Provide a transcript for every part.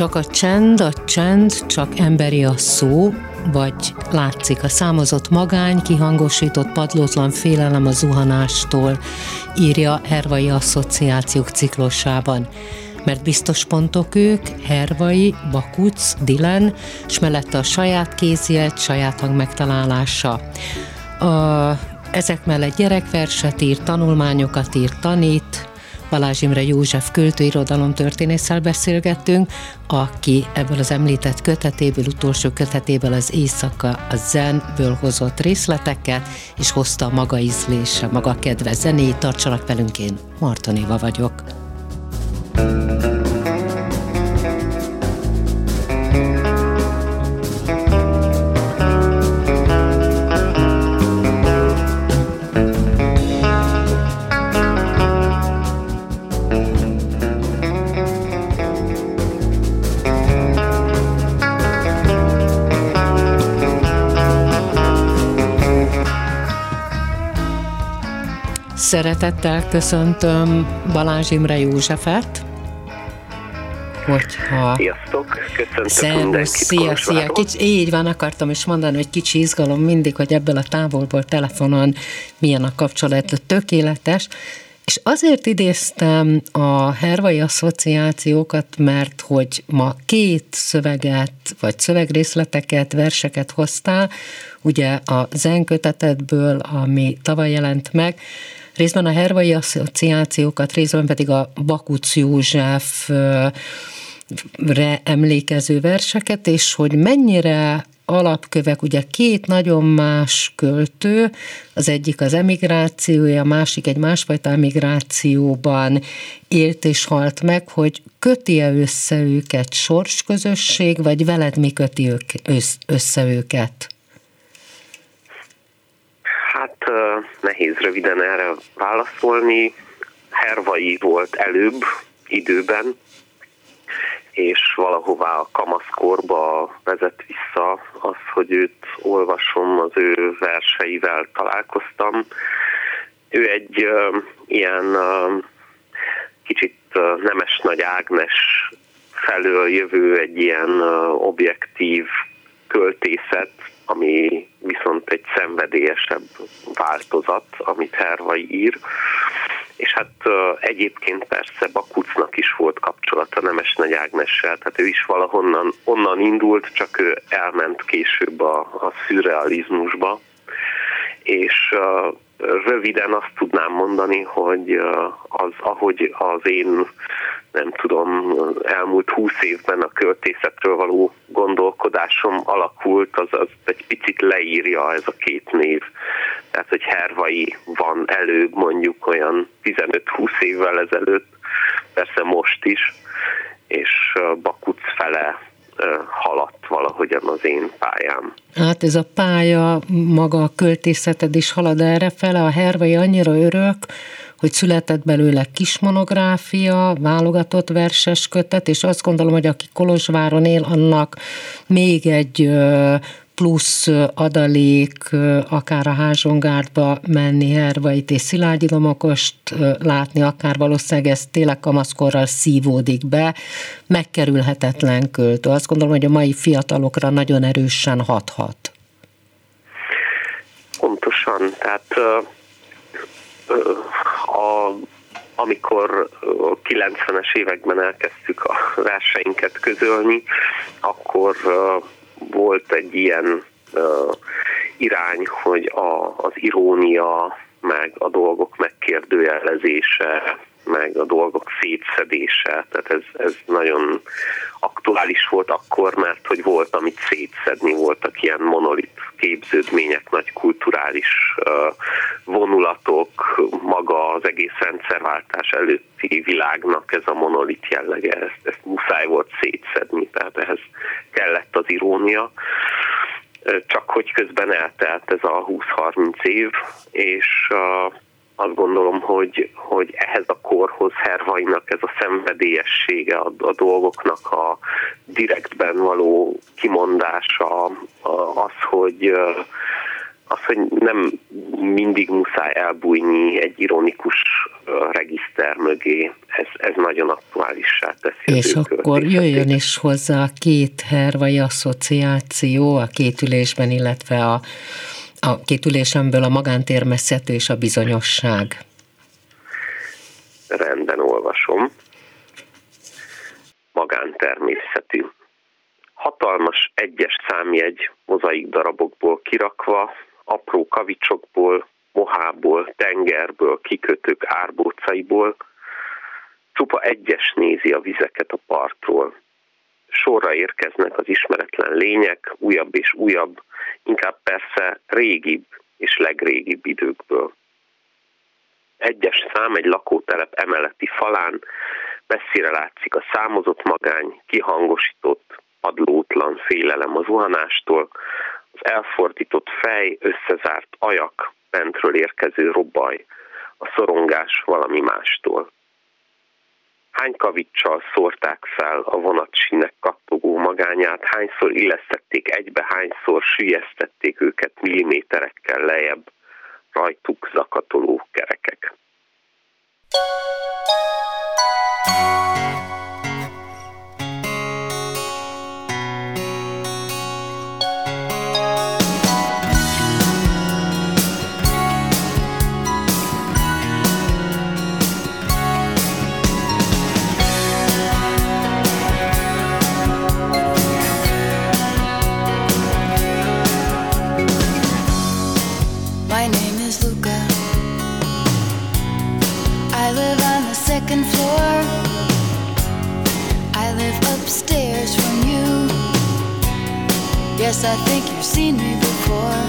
Csak a csend, a csend, csak emberi a szó, vagy látszik a számozott magány, kihangosított padlótlan félelem a zuhanástól, írja Hervai Asszociációk ciklosában. Mert biztos pontok ők, Hervai, Bakuc, Dilen, s mellette a saját kézjegy, saját hang megtalálása. A, ezek mellett gyerekverset ír, tanulmányokat ír, tanít, Balázs Imre József költő irodalomtörténésszel beszélgettünk, aki ebből az említett kötetéből, utolsó kötetéből az éjszaka a zenből hozott részleteket, és hozta a maga ízlése, maga kedve zenét. Tartsanak velünk, én Marton vagyok. thank you Szeretettel köszöntöm Balázs Imre Józsefet. Hogyha... Sziasztok, köszöntöm Szervusz, szia, szia. Kicsi, így van, akartam is mondani, hogy kicsi izgalom mindig, hogy ebből a távolból telefonon milyen a kapcsolat, tökéletes. És azért idéztem a hervai asszociációkat, mert hogy ma két szöveget, vagy szövegrészleteket, verseket hoztál, ugye a zenkötetetből, ami tavaly jelent meg, részben a hervai asszociációkat, részben pedig a Bakuc József re emlékező verseket, és hogy mennyire alapkövek, ugye két nagyon más költő, az egyik az emigrációja, a másik egy másfajta emigrációban élt és halt meg, hogy köti-e össze őket sorsközösség, vagy veled mi köti össze őket? Hát nehéz röviden erre válaszolni. Hervai volt előbb időben, és valahová a kamaszkorba vezet vissza az, hogy őt olvasom, az ő verseivel találkoztam. Ő egy uh, ilyen uh, kicsit uh, nemes nagy Ágnes felől jövő egy ilyen uh, objektív költészet, ami viszont egy szenvedélyesebb változat, amit Hervai ír. És hát egyébként persze Bakucnak is volt kapcsolata Nemes Nagy Ágnessel, tehát ő is valahonnan onnan indult, csak ő elment később a, a szürrealizmusba. És röviden azt tudnám mondani, hogy az, ahogy az én nem tudom, elmúlt húsz évben a költészetről való gondolkodásom alakult, az, az egy picit leírja ez a két név. Tehát, hogy Hervai van előbb mondjuk olyan 15-20 évvel ezelőtt, persze most is, és Bakuc fele haladt valahogyan az én pályám. Hát ez a pálya, maga a költészeted is halad erre fele, a Hervai annyira örök, hogy született belőle kis monográfia, válogatott verses kötet, és azt gondolom, hogy aki Kolozsváron él, annak még egy plusz adalék, akár a házsongárba menni, Hervait és Szilágyi Lomokost látni, akár valószínűleg ez tényleg kamaszkorral szívódik be, megkerülhetetlen költő. Azt gondolom, hogy a mai fiatalokra nagyon erősen hathat. Pontosan, tehát a, amikor 90-es években elkezdtük a verseinket közölni, akkor volt egy ilyen irány, hogy a, az irónia, meg a dolgok megkérdőjelezése, meg a dolgok szétszedése, tehát ez, ez nagyon aktuális volt akkor, mert hogy volt, amit szétszedni, voltak ilyen monolit képződmények, nagy kulturális vonulatok, maga az egész rendszerváltás előtti világnak ez a monolit jellege, ezt, ezt muszáj volt szétszedni, tehát ehhez kellett az irónia. Csak hogy közben eltelt ez a 20-30 év, és azt gondolom, hogy, hogy ehhez a korhoz Hervainak ez a szenvedélyessége a, a dolgoknak a direktben való kimondása, az, hogy az, hogy nem mindig muszáj elbújni egy ironikus regiszter mögé, ez, ez nagyon aktuálissá teszi. És akkor jöjjön is hozzá a két hervai asszociáció a két ülésben, illetve a a két ülésemből a magántérmeszet és a bizonyosság. Rendben olvasom. Magántermészetű. Hatalmas egyes számjegy mozaik darabokból kirakva, apró kavicsokból, mohából, tengerből, kikötők árbócaiból, csupa egyes nézi a vizeket a partról. Sorra érkeznek az ismeretlen lények, újabb és újabb, inkább persze régibb és legrégibb időkből. Egyes szám egy lakótelep emeleti falán, messzire látszik a számozott magány, kihangosított, adlótlan félelem az zuhanástól, az elfordított fej, összezárt ajak, bentről érkező robbaj, a szorongás valami mástól. Hány kavicsal szórták fel a vonatsínek kattogó magányát, hányszor illesztették egybe, hányszor sülyeztették őket milliméterekkel lejjebb? Rajtuk zakatoló kerekek. Yes, I think you've seen me before.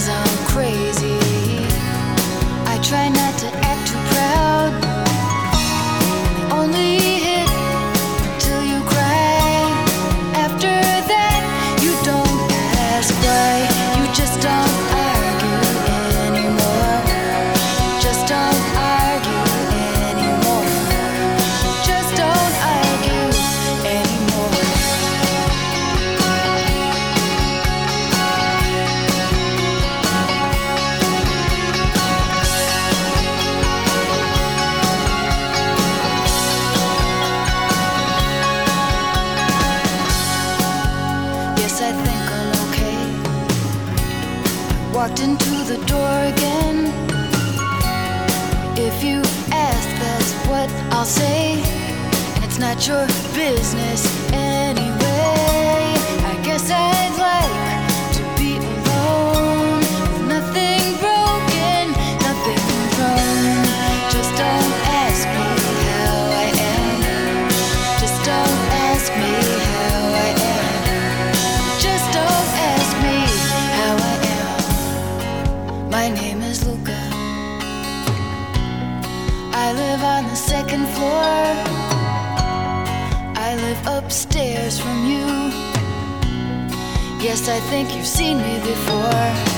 Because I'm crazy. I try not your business I think you've seen me before.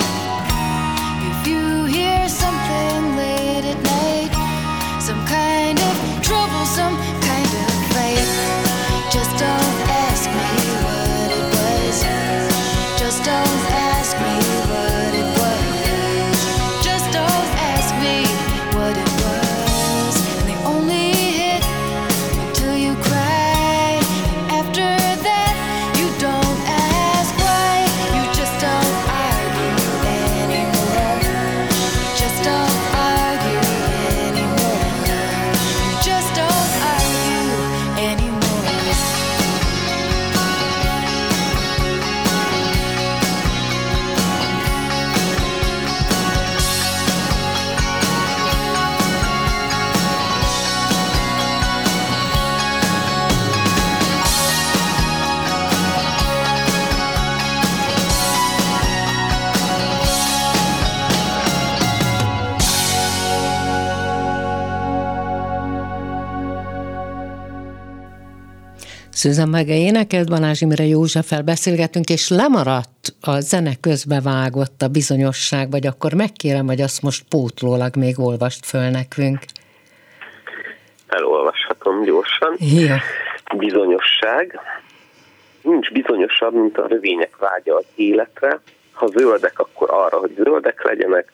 Szűzen Mege énekelt, Balázs Imre Józseffel beszélgetünk, és lemaradt a zene közbevágott a bizonyosság, vagy akkor megkérem, hogy azt most pótlólag még olvast föl nekünk. Elolvashatom gyorsan. Ja. Bizonyosság. Nincs bizonyosabb, mint a rövények vágya az életre. Ha zöldek, akkor arra, hogy zöldek legyenek.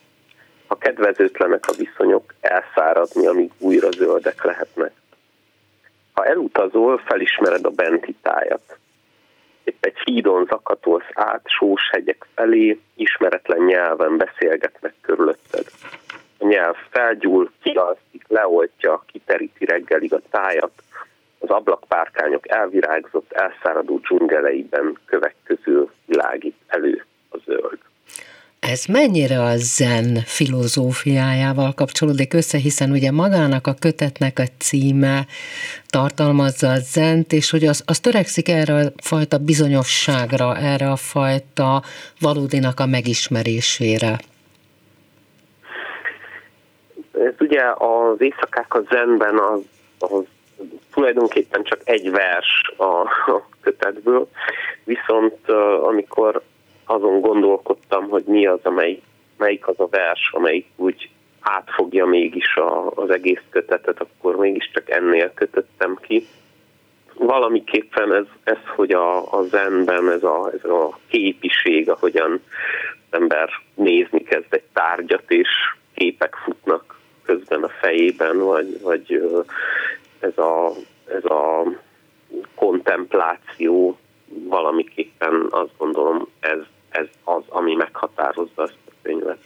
Ha kedvezőtlenek a viszonyok, elszáradni, amíg újra zöldek lehetnek. Ha elutazol, felismered a benti tájat. Épp egy hídon zakatolsz át sós hegyek felé, ismeretlen nyelven beszélgetnek körülötted. A nyelv felgyúl, kialszik, leoltja, kiteríti reggelig a tájat, az ablakpárkányok elvirágzott, elszáradó dzsungeleiben kövek közül világít elő a zöld. Ez mennyire a zen filozófiájával kapcsolódik össze, hiszen ugye magának a kötetnek a címe tartalmazza a zent, és hogy az, az törekszik erre a fajta bizonyosságra, erre a fajta valódinak a megismerésére. Ez ugye az éjszakák a zenben az, az tulajdonképpen csak egy vers a, a kötetből, viszont amikor azon gondolkodtam, hogy mi az, amely, melyik az a vers, amelyik úgy átfogja mégis a, az egész kötetet, akkor mégiscsak ennél kötöttem ki. Valamiképpen ez, ez hogy a, a zenben ez a, ez a képiség, ahogyan az ember nézni kezd egy tárgyat, és képek futnak közben a fejében, vagy, vagy ez a, ez a kontempláció valamiképpen azt gondolom ez ez az, ami meghatározza ezt a könyvet.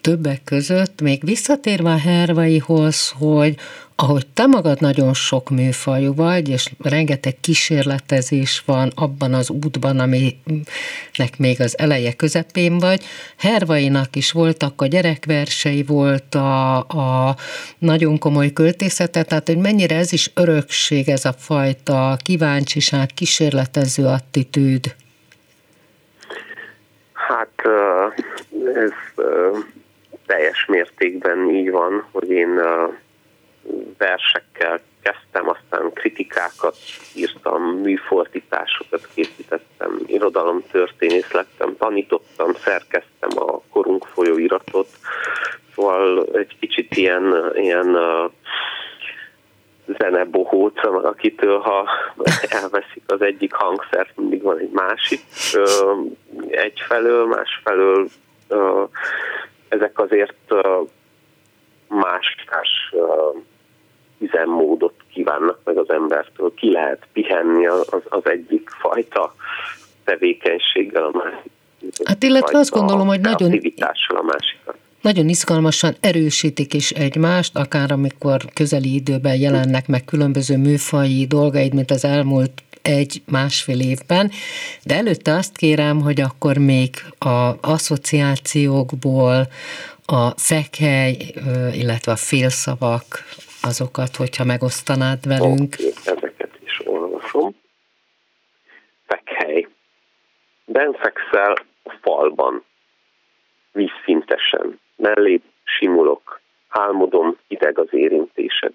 Többek között, még visszatérve a Hervaihoz, hogy ahogy te magad nagyon sok műfajú vagy, és rengeteg kísérletezés van abban az útban, aminek még az eleje közepén vagy, Hervainak is voltak a gyerekversei, volt a, a nagyon komoly költészete, tehát hogy mennyire ez is örökség, ez a fajta kíváncsiság, kísérletező attitűd. Hát ez teljes mértékben így van, hogy én versekkel kezdtem, aztán kritikákat írtam, műfordításokat készítettem, irodalomtörténész lettem, tanítottam, szerkeztem a korunk folyóiratot, szóval egy kicsit ilyen, ilyen zenebohóc, akitől ha elveszik az egyik hangszert, mindig van egy másik. Egyfelől, másfelől ezek azért más, más üzemmódot kívánnak meg az embertől. Ki lehet pihenni az, az egyik fajta tevékenységgel, a másik. Hát illetve azt gondolom, hogy nagyon... a másikat nagyon izgalmasan erősítik is egymást, akár amikor közeli időben jelennek meg különböző műfaji dolgaid, mint az elmúlt egy-másfél évben, de előtte azt kérem, hogy akkor még a asszociációkból a fekhely, illetve a félszavak, azokat, hogyha megosztanád velünk. Okay, ezeket is olvasom. Fekhely. Ben fekszel a falban, vízszintesen mellé simulok, álmodom, ideg az érintésed.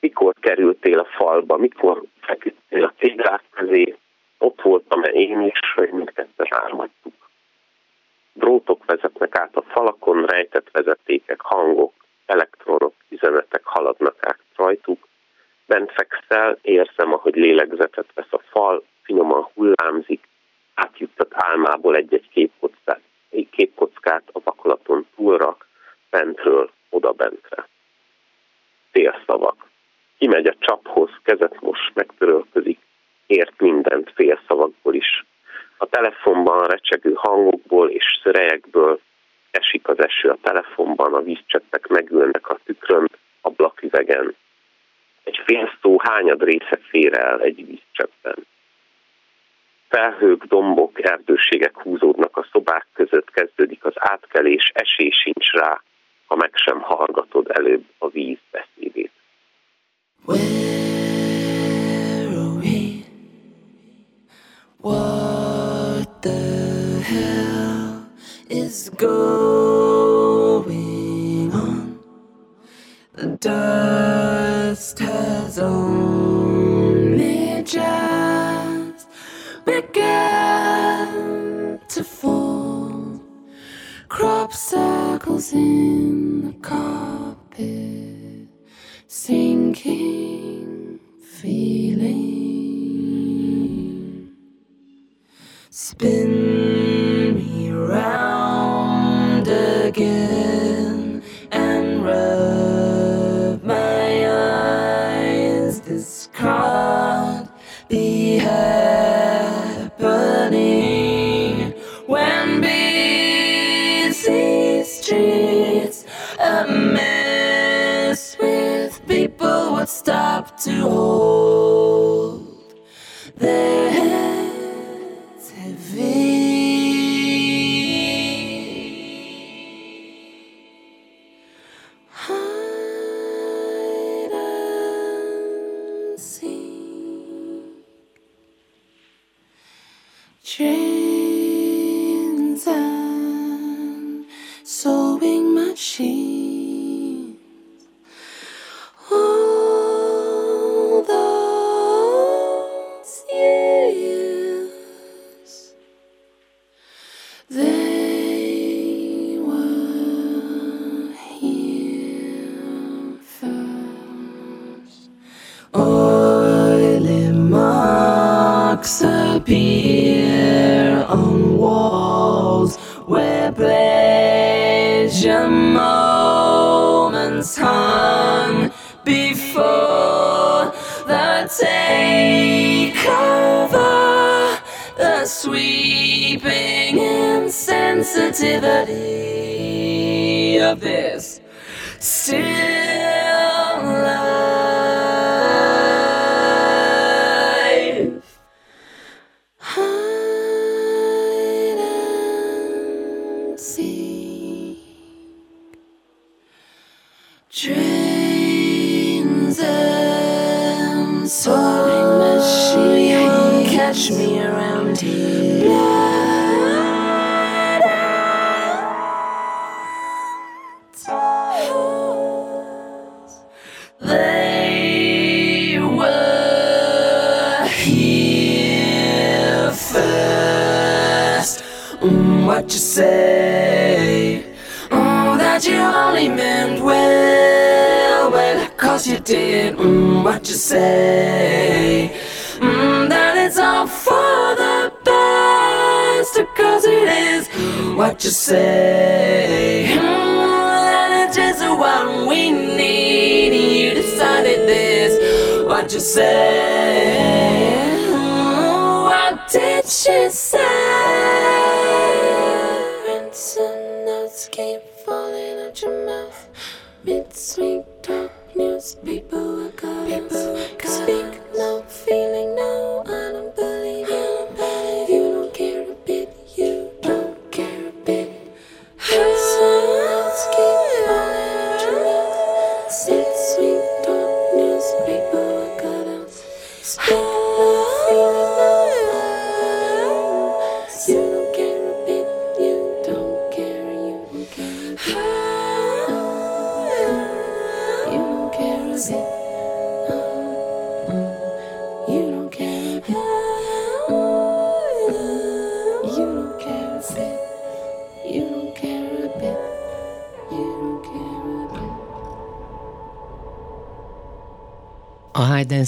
Mikor kerültél a falba, mikor feküdtél a céglák közé, ott voltam-e én is, hogy mindketten álmodtuk. Drótok vezetnek át a falakon, rejtett vezetékek, hangok, elektronok, üzenetek haladnak át rajtuk. Bent fekszel, érzem, ahogy lélegzetet vesz a fal, finoman hullámzik, átjuttat álmából egy-egy képkockát képkockát a vakolaton túlrak, bentről oda bentre. Félszavak. Kimegy a csaphoz, kezet most megtörölközik, ért mindent félszavakból is. A telefonban recsegő hangokból és szörejekből esik az eső a telefonban, a vízcseppek megülnek a tükrön, ablaküvegen. Egy fél szó hányad része fér el egy vízcseppben felhők, dombok, erdőségek húzódnak a szobák között, kezdődik az átkelés, esés sincs rá, ha meg sem hallgatod előbb a víz beszédét. What the hell is going on? The dust has only in the carpet, sinking feeling. Spin to hold just what we need. You decided this. What you say? What did she say? And notes keep falling out your mouth. Mid sweet talk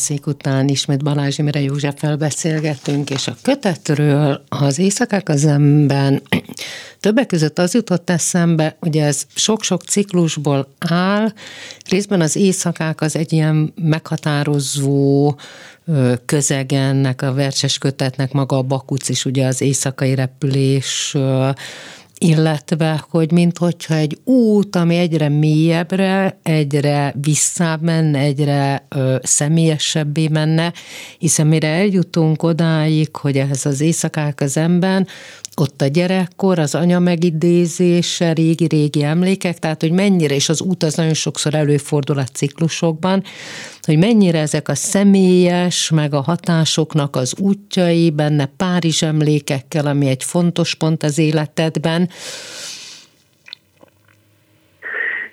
Heidenszék után ismét Balázs Imre Józseffel beszélgettünk, és a kötetről az Éjszakák az ember többek között az jutott eszembe, ugye ez sok-sok ciklusból áll, részben az éjszakák az egy ilyen meghatározó közeg ennek a verses kötetnek, maga a Bakuc is ugye az éjszakai repülés illetve, hogy minthogyha egy út, ami egyre mélyebbre, egyre visszább menne, egyre ö, személyesebbé menne, hiszen mire eljutunk odáig, hogy ehhez az éjszakák az ember, ott a gyerekkor, az anya megidézése, régi-régi emlékek, tehát hogy mennyire, és az út az nagyon sokszor előfordul a ciklusokban, hogy mennyire ezek a személyes, meg a hatásoknak az útjai, benne Párizs emlékekkel, ami egy fontos pont az életedben.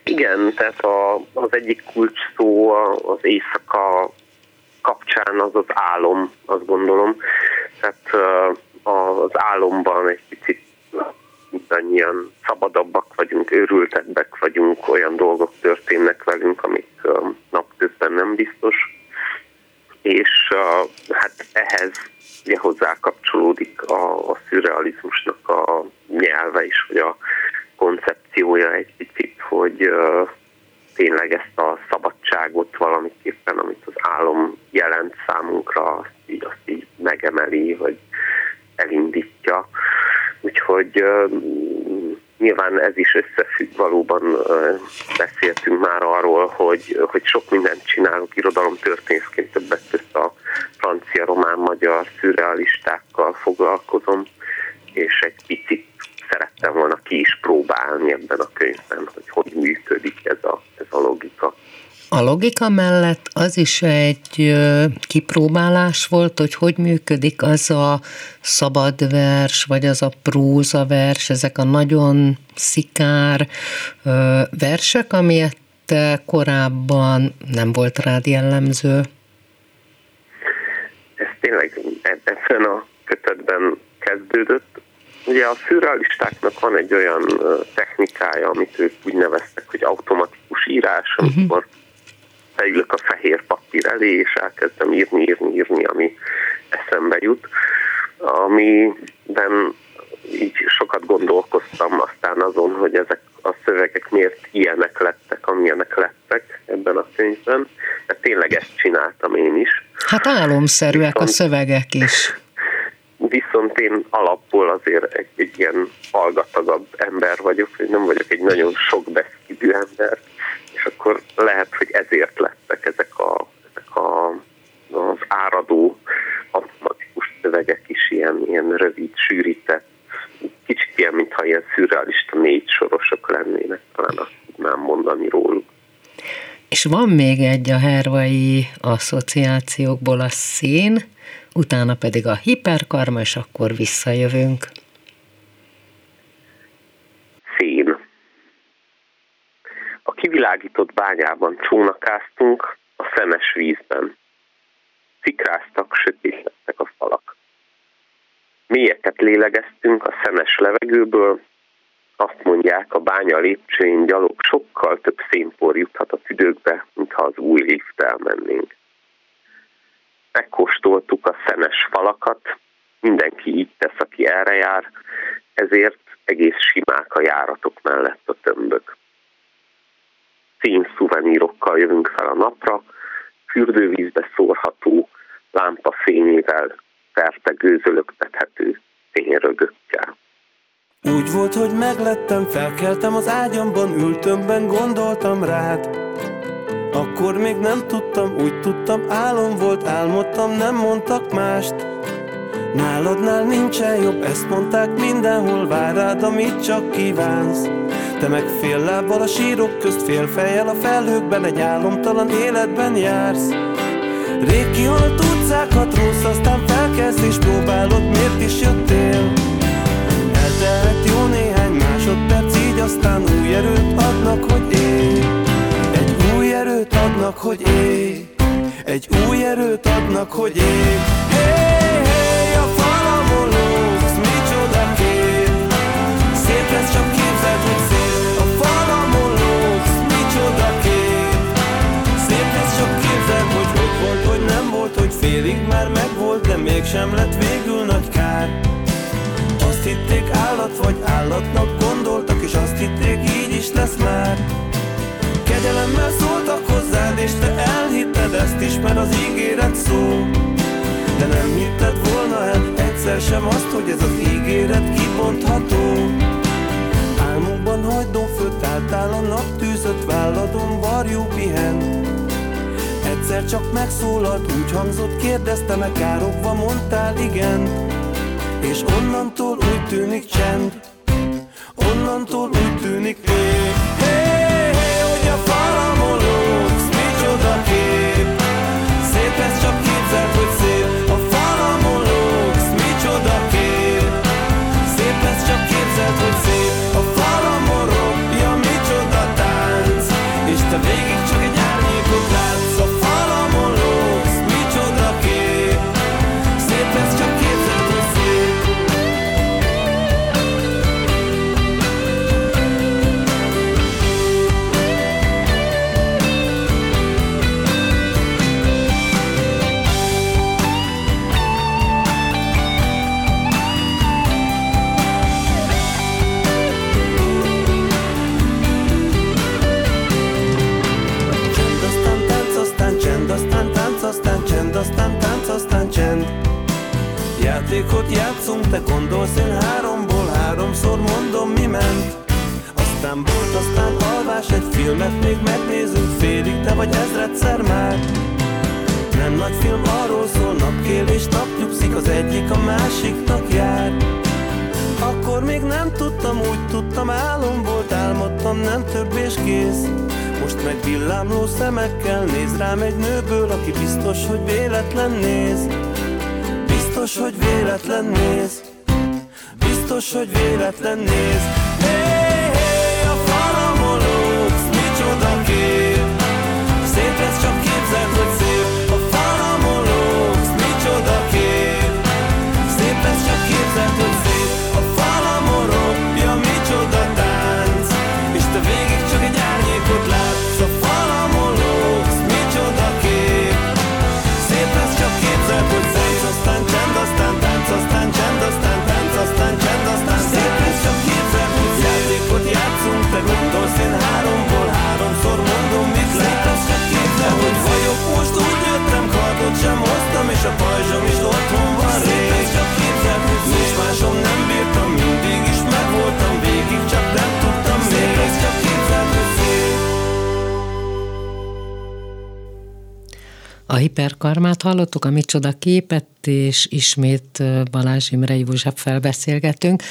Igen, tehát a, az egyik kulcs szó az éjszaka kapcsán az az álom, azt gondolom. Tehát az álomban egy picit mindannyian szabadabbak vagyunk, őrültebbek vagyunk, olyan dolgok történnek velünk, amik napközben nem biztos. És hát ehhez ugye hozzá kapcsolódik a, a szürrealizmusnak a nyelve is, vagy a koncepciója egy picit, hogy tényleg ezt a szabadságot valamiképpen, amit az álom jelent számunkra, azt így, azt így megemeli, vagy elindítja. Úgyhogy nyilván ez is összefügg, valóban beszéltünk már arról, hogy, hogy sok mindent csinálunk történészként, többet között a francia, román, magyar szürrealistákkal foglalkozom, és egy picit szerettem volna ki is próbálni ebben a könyvben, hogy hogy működik ez a, ez a logika. A logika mellett az is egy kipróbálás volt, hogy hogy működik az a szabad vers, vagy az a próza vers, ezek a nagyon szikár versek, amilyet korábban nem volt rád jellemző. Ez tényleg ebben a kötetben kezdődött. Ugye a szürrealistáknak van egy olyan technikája, amit ők úgy neveztek, hogy automatikus írás, mhm. amikor uh-huh leülök a fehér papír elé, és elkezdem írni, írni, írni, ami eszembe jut, amiben így sokat gondolkoztam aztán azon, hogy ezek a szövegek miért ilyenek lettek, amilyenek lettek ebben a könyvben. De tényleg ezt csináltam én is. Hát álomszerűek viszont, a szövegek is. Viszont én alapból azért egy, egy ilyen hallgatagabb ember vagyok, hogy nem vagyok egy nagyon sok beszédű ember, akkor lehet, hogy ezért lettek ezek, a, ezek a, az áradó automatikus szövegek is ilyen, ilyen rövid, sűrített, kicsit ilyen, mintha ilyen szürrealista négy sorosok lennének, talán azt tudnám mondani róluk. És van még egy a hervai asszociációkból a szín, utána pedig a hiperkarma, és akkor visszajövünk. Kivilágított bányában csónakáztunk a szemes vízben. Szikráztak, sötét a falak. Mélyeket lélegeztünk a szemes levegőből, azt mondják, a bánya lépcsőjén gyalog sokkal több szénpor juthat a tüdőkbe, mintha az új lifttel mennénk. Megkóstoltuk a szenes falakat, mindenki így tesz, aki erre jár, ezért egész simák a járatok mellett a tömbök szénszuvenírokkal jövünk fel a napra, fürdővízbe szórható, lámpa fényével szerte gőzölögtethető fényrögökkel. Úgy volt, hogy meglettem, felkeltem az ágyamban, ültömben, gondoltam rád. Akkor még nem tudtam, úgy tudtam, álom volt, álmodtam, nem mondtak mást. Náladnál nincsen jobb, ezt mondták mindenhol, vár rád, amit csak kívánsz. Te meg fél lábbal a sírok közt, fél fejjel a felhőkben Egy álomtalan életben jársz. Rég kihalt utcákat rossz, aztán felkelsz és próbálod, miért is jöttél? Eltelhet jó néhány másodperc, így aztán új erőt adnak, hogy élj Egy új erőt adnak, hogy élj Egy új erőt adnak, hogy élj Hey, hey, a falamon lógsz, micsoda kép. Szép lesz csak Félig már megvolt, de mégsem lett végül nagy kár. Azt hitték állat vagy állatnak gondoltak És azt hitték így is lesz már. Kegyelemmel szóltak hozzád És te elhitted ezt is, mert az ígéret szó. De nem hitted volna el egyszer sem azt, hogy ez az ígéret kibontható. Álmokban hagydon főtt álltál a nap tűzött válladon varjú pihent Egyszer csak megszólalt, úgy hangzott, kérdezte károgva mondtál igen. És onnantól úgy tűnik csend. Onnantól úgy tűnik ég. Hé, hé, hogy a falamon lógsz, micsoda kép. Szép ez csak képzeld, hogy szép te gondolsz, én háromból háromszor mondom, mi ment. Aztán bolt, aztán alvás, egy filmet még megnézünk félig, de vagy ezredszer már. Nem nagy film arról szól, napkél napnyugszik, az egyik a másiknak jár. Akkor még nem tudtam, úgy tudtam, álom volt, álmodtam, nem több és kész. Most meg villámló szemekkel néz rám egy nőből, aki biztos, hogy véletlen néz Biztos, hogy véletlen néz. Biztos, hogy véletlen néz. Hey, hey, a falamon lógsz, micsoda kép. Szép lesz, csak képzeld, hogy hiperkarmát hallottuk, a micsoda képet, és ismét Balázs Imre József beszélgetünk.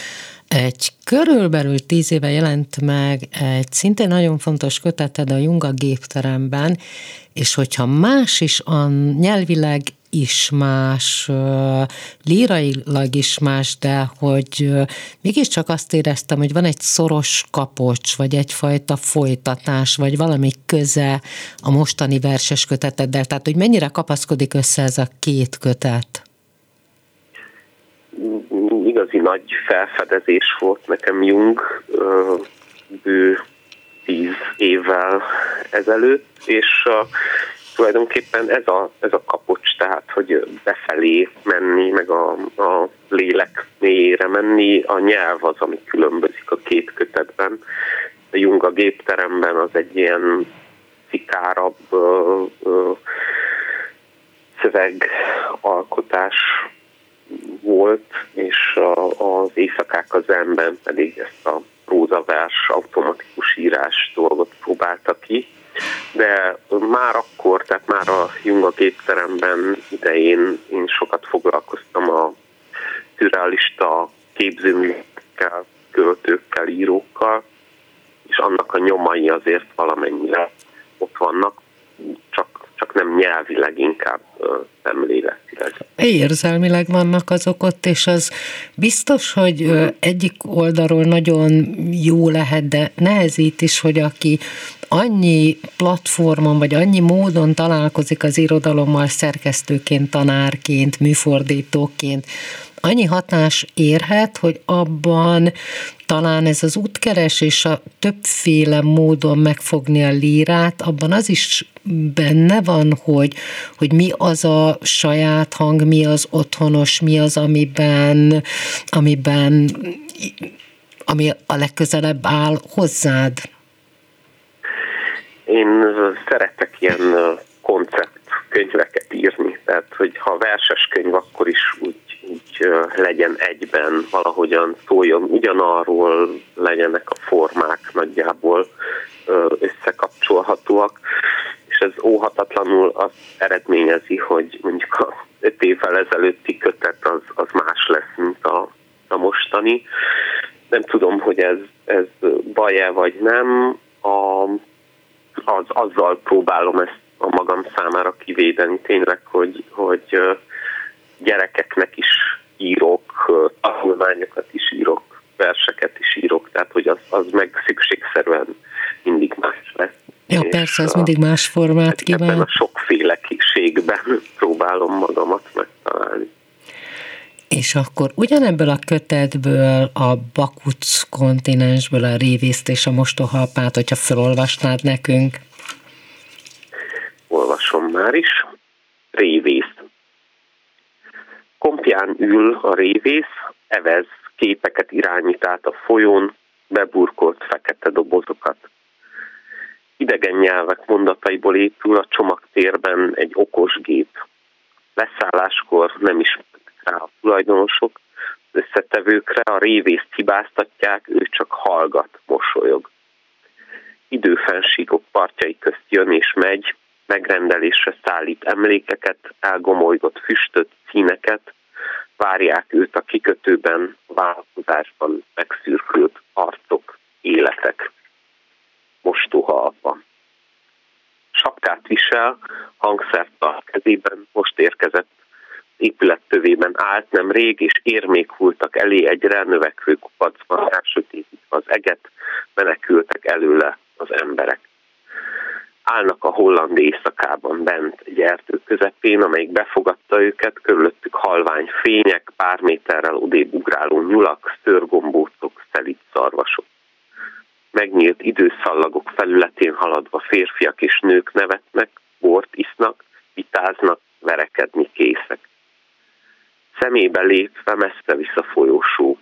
Egy körülbelül tíz éve jelent meg egy szintén nagyon fontos köteted a Junga gépteremben, és hogyha más is a nyelvileg is más, lírailag is más, de hogy mégiscsak azt éreztem, hogy van egy szoros kapocs, vagy egyfajta folytatás, vagy valami köze a mostani verses köteteddel, tehát hogy mennyire kapaszkodik össze ez a két kötet? Igazi nagy felfedezés volt nekem Jung bő tíz évvel ezelőtt, és uh, tulajdonképpen ez a, ez a kapocs, tehát hogy befelé menni, meg a, a lélek mélyére menni, a nyelv az, ami különbözik a két kötetben. A Jung a gépteremben az egy ilyen szikárabb ö, ö, szövegalkotás volt, és a, az éjszakák az ember pedig ezt a prózavers automatikus írás dolgot próbálta ki de már akkor, tehát már a Junga gépteremben idején én sokat foglalkoztam a szürrealista képzőművekkel, költőkkel, írókkal, és annak a nyomai azért valamennyire ott vannak, csak, csak nem nyelvileg, inkább szemléletileg. Érzelmileg vannak azok ott, és az biztos, hogy egyik oldalról nagyon jó lehet, de nehezít is, hogy aki annyi platformon, vagy annyi módon találkozik az irodalommal szerkesztőként, tanárként, műfordítóként, annyi hatás érhet, hogy abban talán ez az útkeres és a többféle módon megfogni a lírát, abban az is benne van, hogy, hogy mi az a saját hang, mi az otthonos, mi az, amiben, amiben ami a legközelebb áll hozzád. Én szeretek ilyen konceptkönyveket írni, tehát hogy ha verses könyv, akkor is úgy legyen egyben, valahogyan szóljon ugyanarról, legyenek a formák nagyjából összekapcsolhatóak, és ez óhatatlanul azt eredményezi, hogy mondjuk a öt évvel ezelőtti kötet az, az más lesz, mint a, a mostani. Nem tudom, hogy ez, ez baj-e vagy nem. A, az, azzal próbálom ezt a magam számára kivédeni tényleg, hogy, hogy gyerekeknek is írok, tanulmányokat is írok, verseket is írok, tehát hogy az, az meg szükségszerűen mindig más lesz. Ja, és persze, az mindig más formát kíván. Ebben a sokféleségben próbálom magamat megtalálni. És akkor ugyanebből a kötetből, a Bakuc kontinensből a révészt és a mostohalpát, hogyha felolvasnád nekünk? Olvasom már is. Révész. Kompján ül a révész, evez, képeket irányít át a folyón, beburkolt fekete dobozokat. Idegen nyelvek mondataiból épül a csomagtérben egy okos gép. Leszálláskor nem is rá a tulajdonosok, összetevőkre a révészt hibáztatják, ő csak hallgat, mosolyog. Időfensíkok partjai közt jön és megy, megrendelésre szállít emlékeket, elgomolygott füstöt, színeket, várják őt a kikötőben, vállalkozásban megszürkült arcok, életek. Mostoha apa. Sapkát visel, hangszert a kezében, most érkezett épület tövében állt nem rég, és érmék hultak elé egyre növekvő kupacban, elsötétítve az eget, menekültek előle az emberek. Állnak a holland éjszakában bent egy erdő közepén, amelyik befogadta őket, körülöttük halvány fények, pár méterrel odébb ugráló nyulak, szörgombócok, szelit szarvasok. Megnyílt időszallagok felületén haladva férfiak és nők nevetnek, bort isznak, vitáznak, verekedni készek. Szemébe lépve messze vissza folyósó.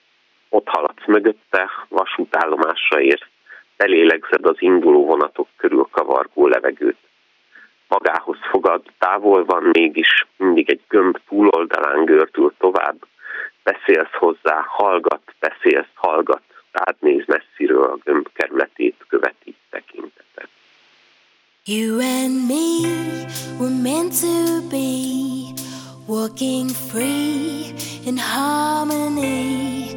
Ott haladsz mögötte, vasútállomásra érsz, belélegzed az induló vonatok körül kavargó levegőt. Magához fogad, távol van mégis, mindig egy gömb túloldalán gördül tovább. Beszélsz hozzá, hallgat, beszélsz, hallgat, rád néz messziről a gömb kerületét követi tekintetet. You and me were meant to be walking free in harmony.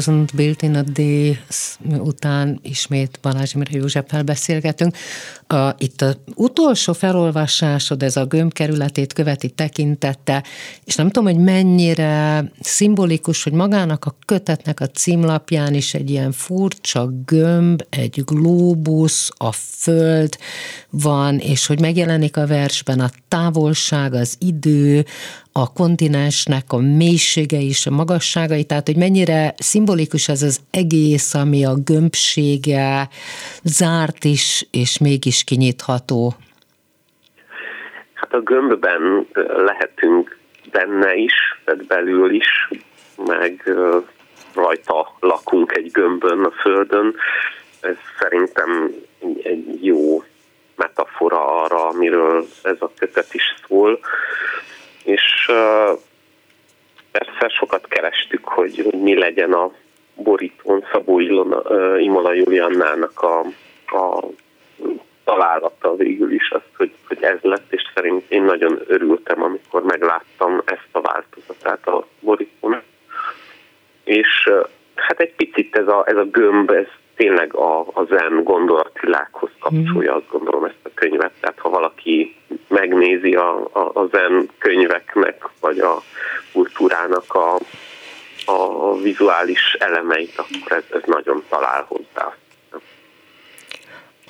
2000 Don't Build a Day után ismét Balázs Imre Józseffel beszélgetünk. A, itt az utolsó felolvasásod, ez a gömbkerületét követi tekintette, és nem tudom, hogy mennyire szimbolikus, hogy magának a kötetnek a címlapján is egy ilyen furcsa gömb, egy glóbusz, a föld van, és hogy megjelenik a versben a távolság, az idő, a kontinensnek a mélysége és a magasságai, tehát hogy mennyire szimbolikus ez az egész, ami a gömbsége zárt is, és mégis kinyitható. Hát a gömbben lehetünk benne is, tehát belül is, meg rajta lakunk egy gömbön a földön. Ez szerintem egy jó metafora arra, amiről ez a kötet is szól és persze sokat kerestük, hogy mi legyen a borítón Szabó Ilona, Imola Juliannának a, a találata végül is az, hogy, hogy ez lett, és szerint én nagyon örültem, amikor megláttam ezt a változatát a borítón. És hát egy picit ez a, ez a gömb, ez tényleg a, a zen gondolatvilághoz kapcsolja, azt gondolom ezt a könyvet. Tehát ha valaki megnézi a, a, a zen könyveknek, vagy a kultúrának a, a vizuális elemeit, akkor ez, ez nagyon talál hozzá.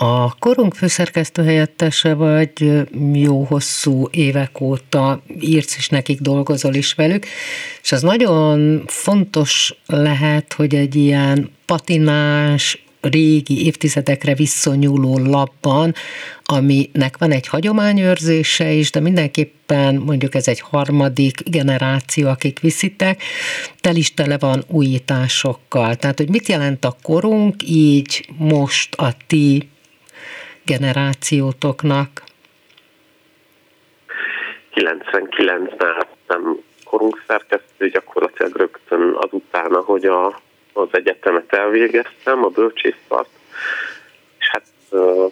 A korunk főszerkesztő helyettese vagy jó hosszú évek óta írsz is nekik, dolgozol is velük, és az nagyon fontos lehet, hogy egy ilyen patinás, régi évtizedekre visszonyúló lapban, aminek van egy hagyományőrzése is, de mindenképpen mondjuk ez egy harmadik generáció, akik viszitek, tel is tele van újításokkal. Tehát, hogy mit jelent a korunk így most a ti generációtoknak? 99-ben nem korunk szerkesztő, gyakorlatilag rögtön azután, hogy a, az egyetemet elvégeztem, a bölcsészpart, és hát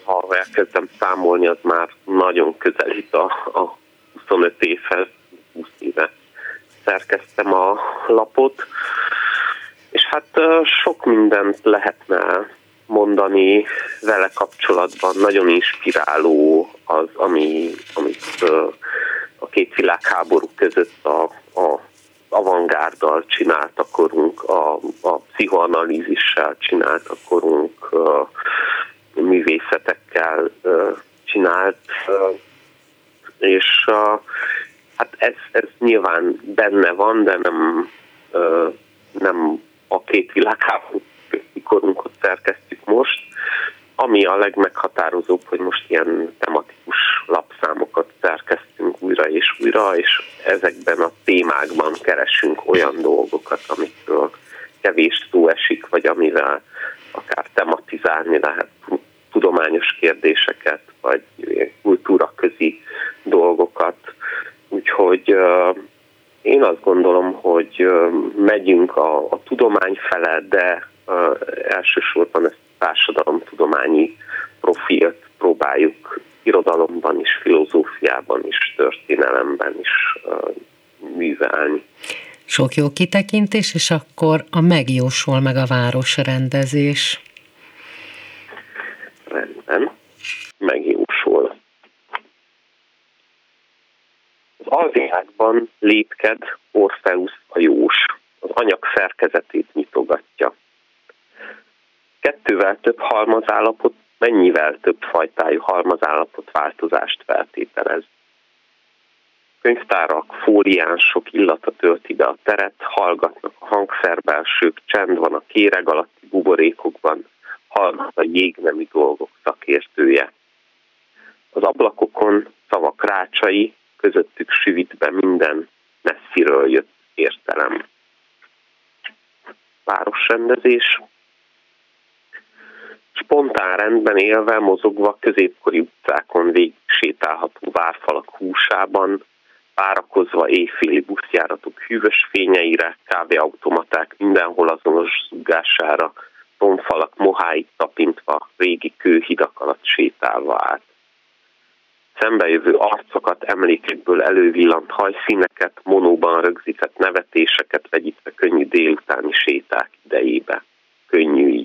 ha elkezdem számolni, az már nagyon közelít a, a 25 évhez, 20 éve szerkeztem a lapot, és hát sok mindent lehetne mondani vele kapcsolatban. Nagyon inspiráló az, ami, amit a két világháború között a, a avantgárdal csinált a korunk, a, a pszichoanalízissel csinált a korunk, művészetekkel csinált, és hát ez, ez nyilván benne van, de nem, nem a két világháború korunkot szerkesztjük most, ami a legmeghatározóbb, hogy most ilyen tematikus lapszámokat szerkeztünk újra és újra, és ezekben a témákban keresünk olyan dolgokat, amikről kevés szó esik, vagy amivel akár tematizálni lehet tudományos kérdéseket, vagy kultúraközi dolgokat. Úgyhogy én azt gondolom, hogy megyünk a, a tudomány fele, de elsősorban ezt társadalomtudományi profilt próbáljuk irodalomban is, filozófiában is, történelemben is művelni. Sok jó kitekintés, és akkor a megjósol meg a városrendezés. Rendben, megjósol. Az alvilágban lépked Orfeusz a jós, az anyag szerkezetét nyitogatja kettővel több halmazállapot mennyivel több fajtájú halmazállapot változást feltételez. Könyvtárak, fóliánsok illata tölti be a teret, hallgatnak a hangszerbelsők, csend van a kéreg alatti buborékokban, hallgat a jégnemű dolgok szakértője. Az ablakokon szavak rácsai, közöttük süvít be minden messziről jött értelem. Városrendezés, spontán rendben élve, mozogva középkori utcákon végig sétálható várfalak húsában, várakozva éjféli buszjáratok hűvös fényeire, kávéautomaták mindenhol azonos zugására, tomfalak moháit tapintva, régi kőhidak alatt sétálva át. szembejövő arcokat, emlékekből elővillant hajszíneket, monóban rögzített nevetéseket vegyítve könnyű délutáni séták idejébe. Könnyű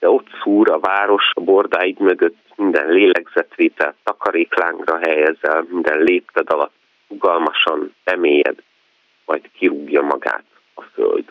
De ott szúr a város a bordáid mögött, minden lélegzetvétel takaréklángra helyezel, minden lépted alatt ugalmasan bemélyed, majd kirúgja magát a föld.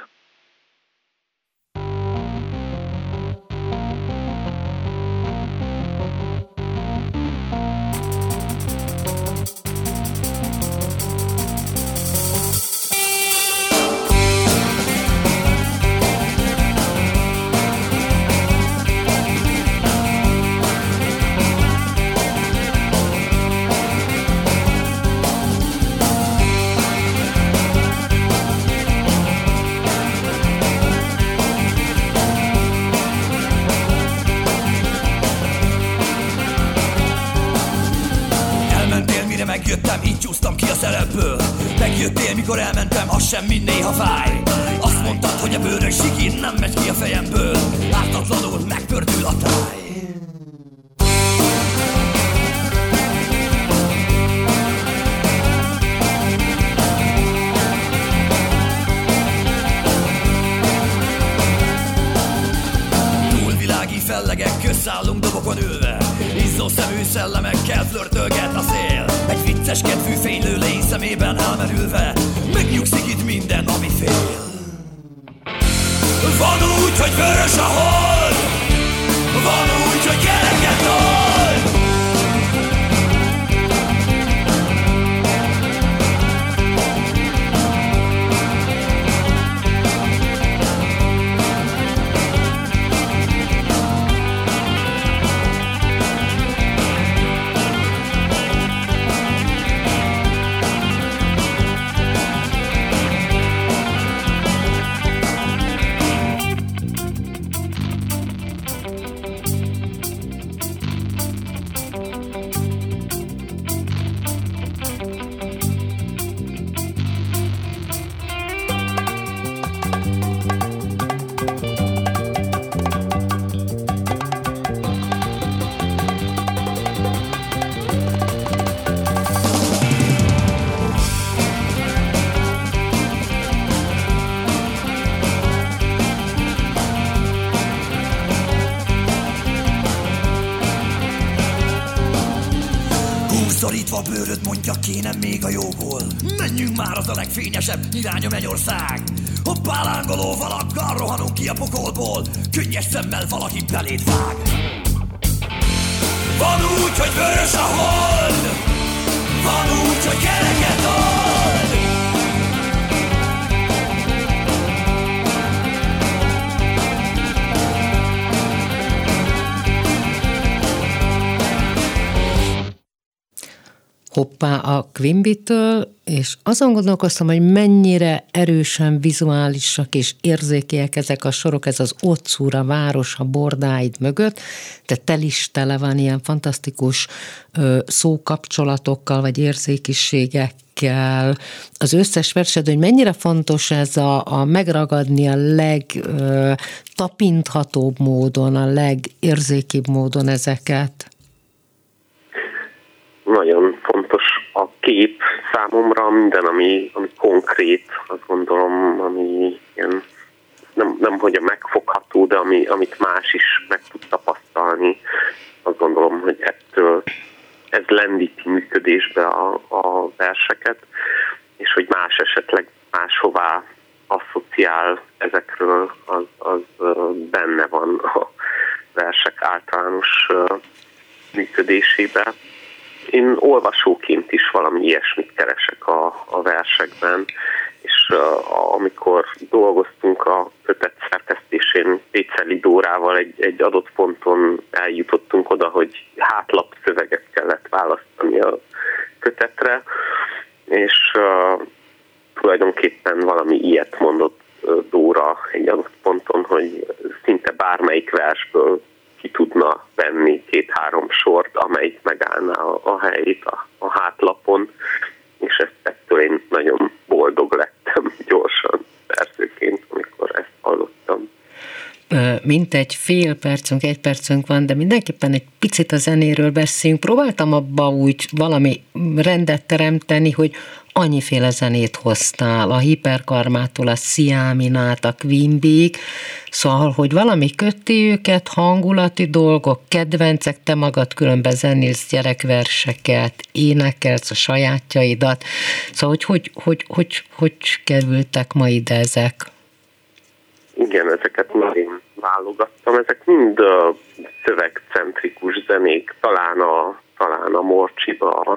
Megjöttél, mikor elmentem, az sem mind néha fáj. Azt mondtad, hogy a bőrök sikín nem megy ki a fejemből. Ártatlanul megpördül a táj. Fellegek, közszállunk dobokon ülve Izzó szemű szellemekkel flörtölget a szél. Egy vicces kedvű fénylő lény szemében elmerülve Megnyugszik itt minden, ami fél. Van úgy, hogy vörös a hold. Van úgy, hogy kereket old a bőröd mondja kéne még a jóból. Menjünk már az a legfényesebb irány a mennyország. A pálángoló valakkal rohanunk ki a pokolból. Könnyes szemmel valaki beléd vág. Van úgy, hogy vörös a hold. Van úgy, hogy kereket old hoppá a Quimbitől, és azon gondolkoztam, hogy mennyire erősen vizuálisak és érzékiek ezek a sorok, ez az Otszúra város a bordáid mögött, de tel is tele van ilyen fantasztikus ö, szókapcsolatokkal, vagy érzékiségekkel. Az összes versed, hogy mennyire fontos ez a, a megragadni a legtapinthatóbb módon, a legérzékibb módon ezeket? nagyon kép számomra, minden, ami, ami konkrét, azt gondolom, ami ilyen, nem, nem hogy a megfogható, de ami, amit más is meg tud tapasztalni, azt gondolom, hogy ettől ez lendíti működésbe a, a verseket, és hogy más esetleg máshová asszociál ezekről, az, az benne van a versek általános működésében én olvasóként is valami ilyesmit keresek a, a versekben, és uh, amikor dolgoztunk a kötet szerkesztésén Péceli Dórával egy, egy adott ponton eljutottunk oda, hogy hátlap szöveget kellett választani a kötetre, és uh, tulajdonképpen valami ilyet mondott Dóra egy adott ponton, hogy szinte bármelyik versből ki tudna venni két-három amelyik megállná a, a helyét a, a hátlapon, és ezt, ettől én nagyon boldog lettem gyorsan szerzőként, amikor ezt hallottam. mint egy fél percünk, egy percünk van, de mindenképpen egy picit a zenéről beszélünk. Próbáltam abba úgy valami rendet teremteni, hogy annyiféle zenét hoztál, a hiperkarmától a sziáminát, a Queen szóval, hogy valami kötti őket, hangulati dolgok, kedvencek, te magad különben zenélsz gyerekverseket, énekelsz a sajátjaidat, szóval, hogy hogy, hogy, hogy, hogy kerültek ma ide ezek? Igen, ezeket már én válogattam, ezek mind a szövegcentrikus zenék, talán a talán a Morcsiba, a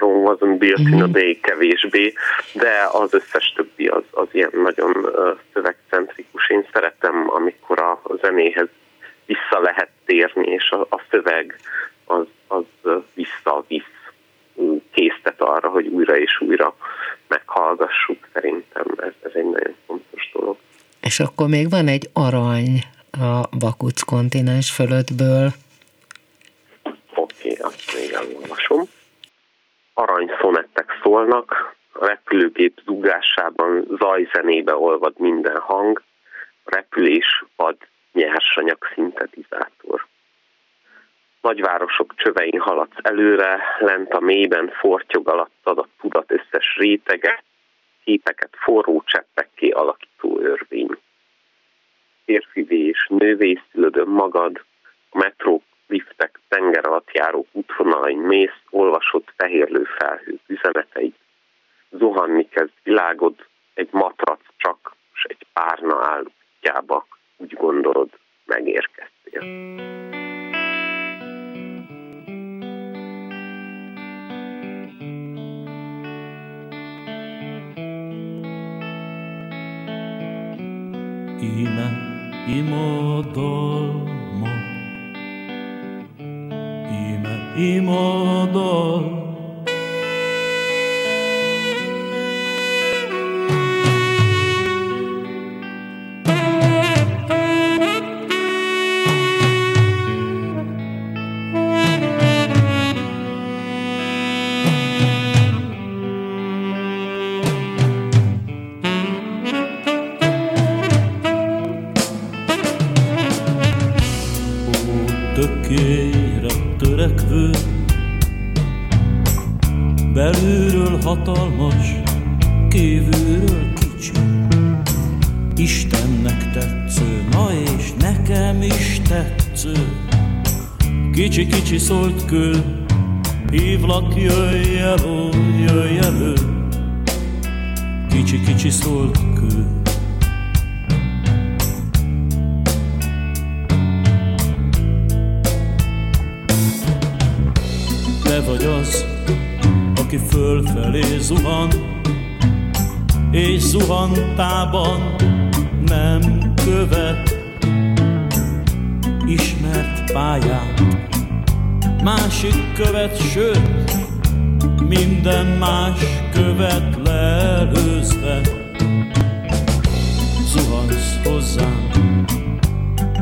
in a day kevésbé, de az összes többi az, az ilyen nagyon szövegcentrikus. Én szeretem, amikor a, a zenéhez vissza lehet térni, és a, a szöveg az, az visszavisz késztet arra, hogy újra és újra meghallgassuk. Szerintem ez, ez egy nagyon fontos dolog. És akkor még van egy arany a Bakuc kontinens fölöttből. Azt még elolvasom. Aranyszonettek szólnak, a repülőgép zúgásában zajzenébe olvad minden hang, a repülés vad nyersanyag szintetizátor. Nagyvárosok csövein haladsz előre, lent a mélyben fortyog alattad a tudat összes rétege, képeket forró cseppekké alakító örvény. Férfivé és nővé szülöd magad, a metrók liftek, tenger alatt járó útvonalain mész, olvasott fehérlő felhő üzeneteit. Zuhanni kezd világod, egy matrac csak, és egy párna áll útjába, úgy gondolod, megérkeztél. Íme imodo imádom imádom. hatalmas, kívülről kicsi. Istennek tetsző, na és nekem is tetsző. Kicsi-kicsi szólt kő, hívlak, jöjj elő, jöjj elő. Kicsi-kicsi szólt kő. Vagy az, aki fölfelé zuhan, és zuhantában nem követ ismert pályát. Másik követ, sőt, minden más követ leelőzve. Zuhansz hozzám,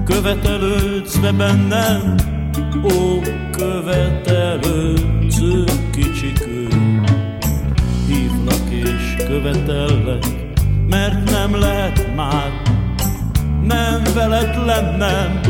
követelődsz bennem, ó, követelődző kicsikő hívnak és követellek, mert nem lehet már nem veled lennem.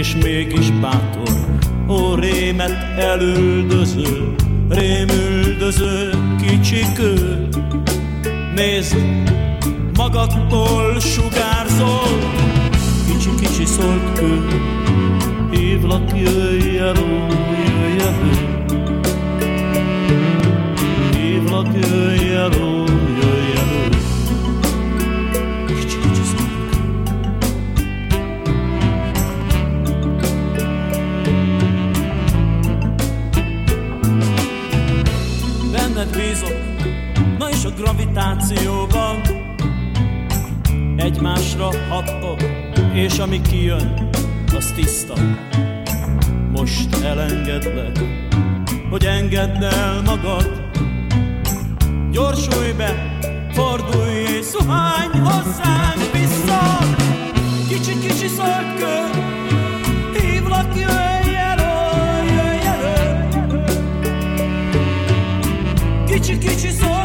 És mégis bátor, ó rémet elüldöző, rémüldöző kicsikő. Nézd, magadtól sugárzol, kicsi-kicsi szólt kő, hívlak, jöjj el, ó, jöjj. Hívlak, jöjj el, ó, a gravitációban piacra hattok, és ami kijön, az tiszta. Most elengedlek, hogy engedd el magad. Gyorsulj be, fordulj és szuhány hozzánk vissza. Kicsi-kicsi szoltkő, hívlak, jöjj elő, jöjj. Kicsi-kicsi szoltkő,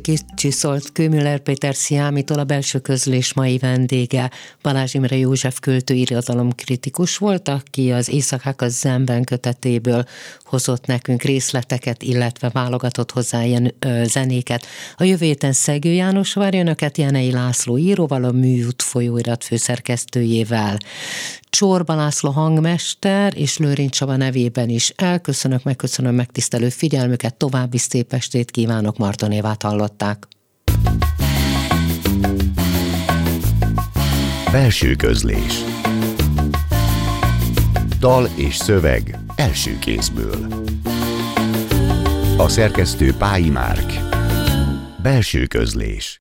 Kicsi-kicsi szólt Kőmüller Péter Sziámitól a belső közlés mai vendége. Balázs Imre József költő irodalomkritikus volt, aki az Éjszakák a Zemben kötetéből hozott nekünk részleteket, illetve válogatott hozzá ilyen ö, zenéket. A jövő héten Szegő János várja önöket Jenei László íróval, a Műút folyóirat főszerkesztőjével. Csorba László hangmester és Lőrinc Csaba nevében is elköszönök, megköszönöm megtisztelő figyelmüket, további szép estét kívánok, Martonévát hallották. Belső közlés. Dal és szöveg első kézből. A szerkesztő Pályi Márk. Belső közlés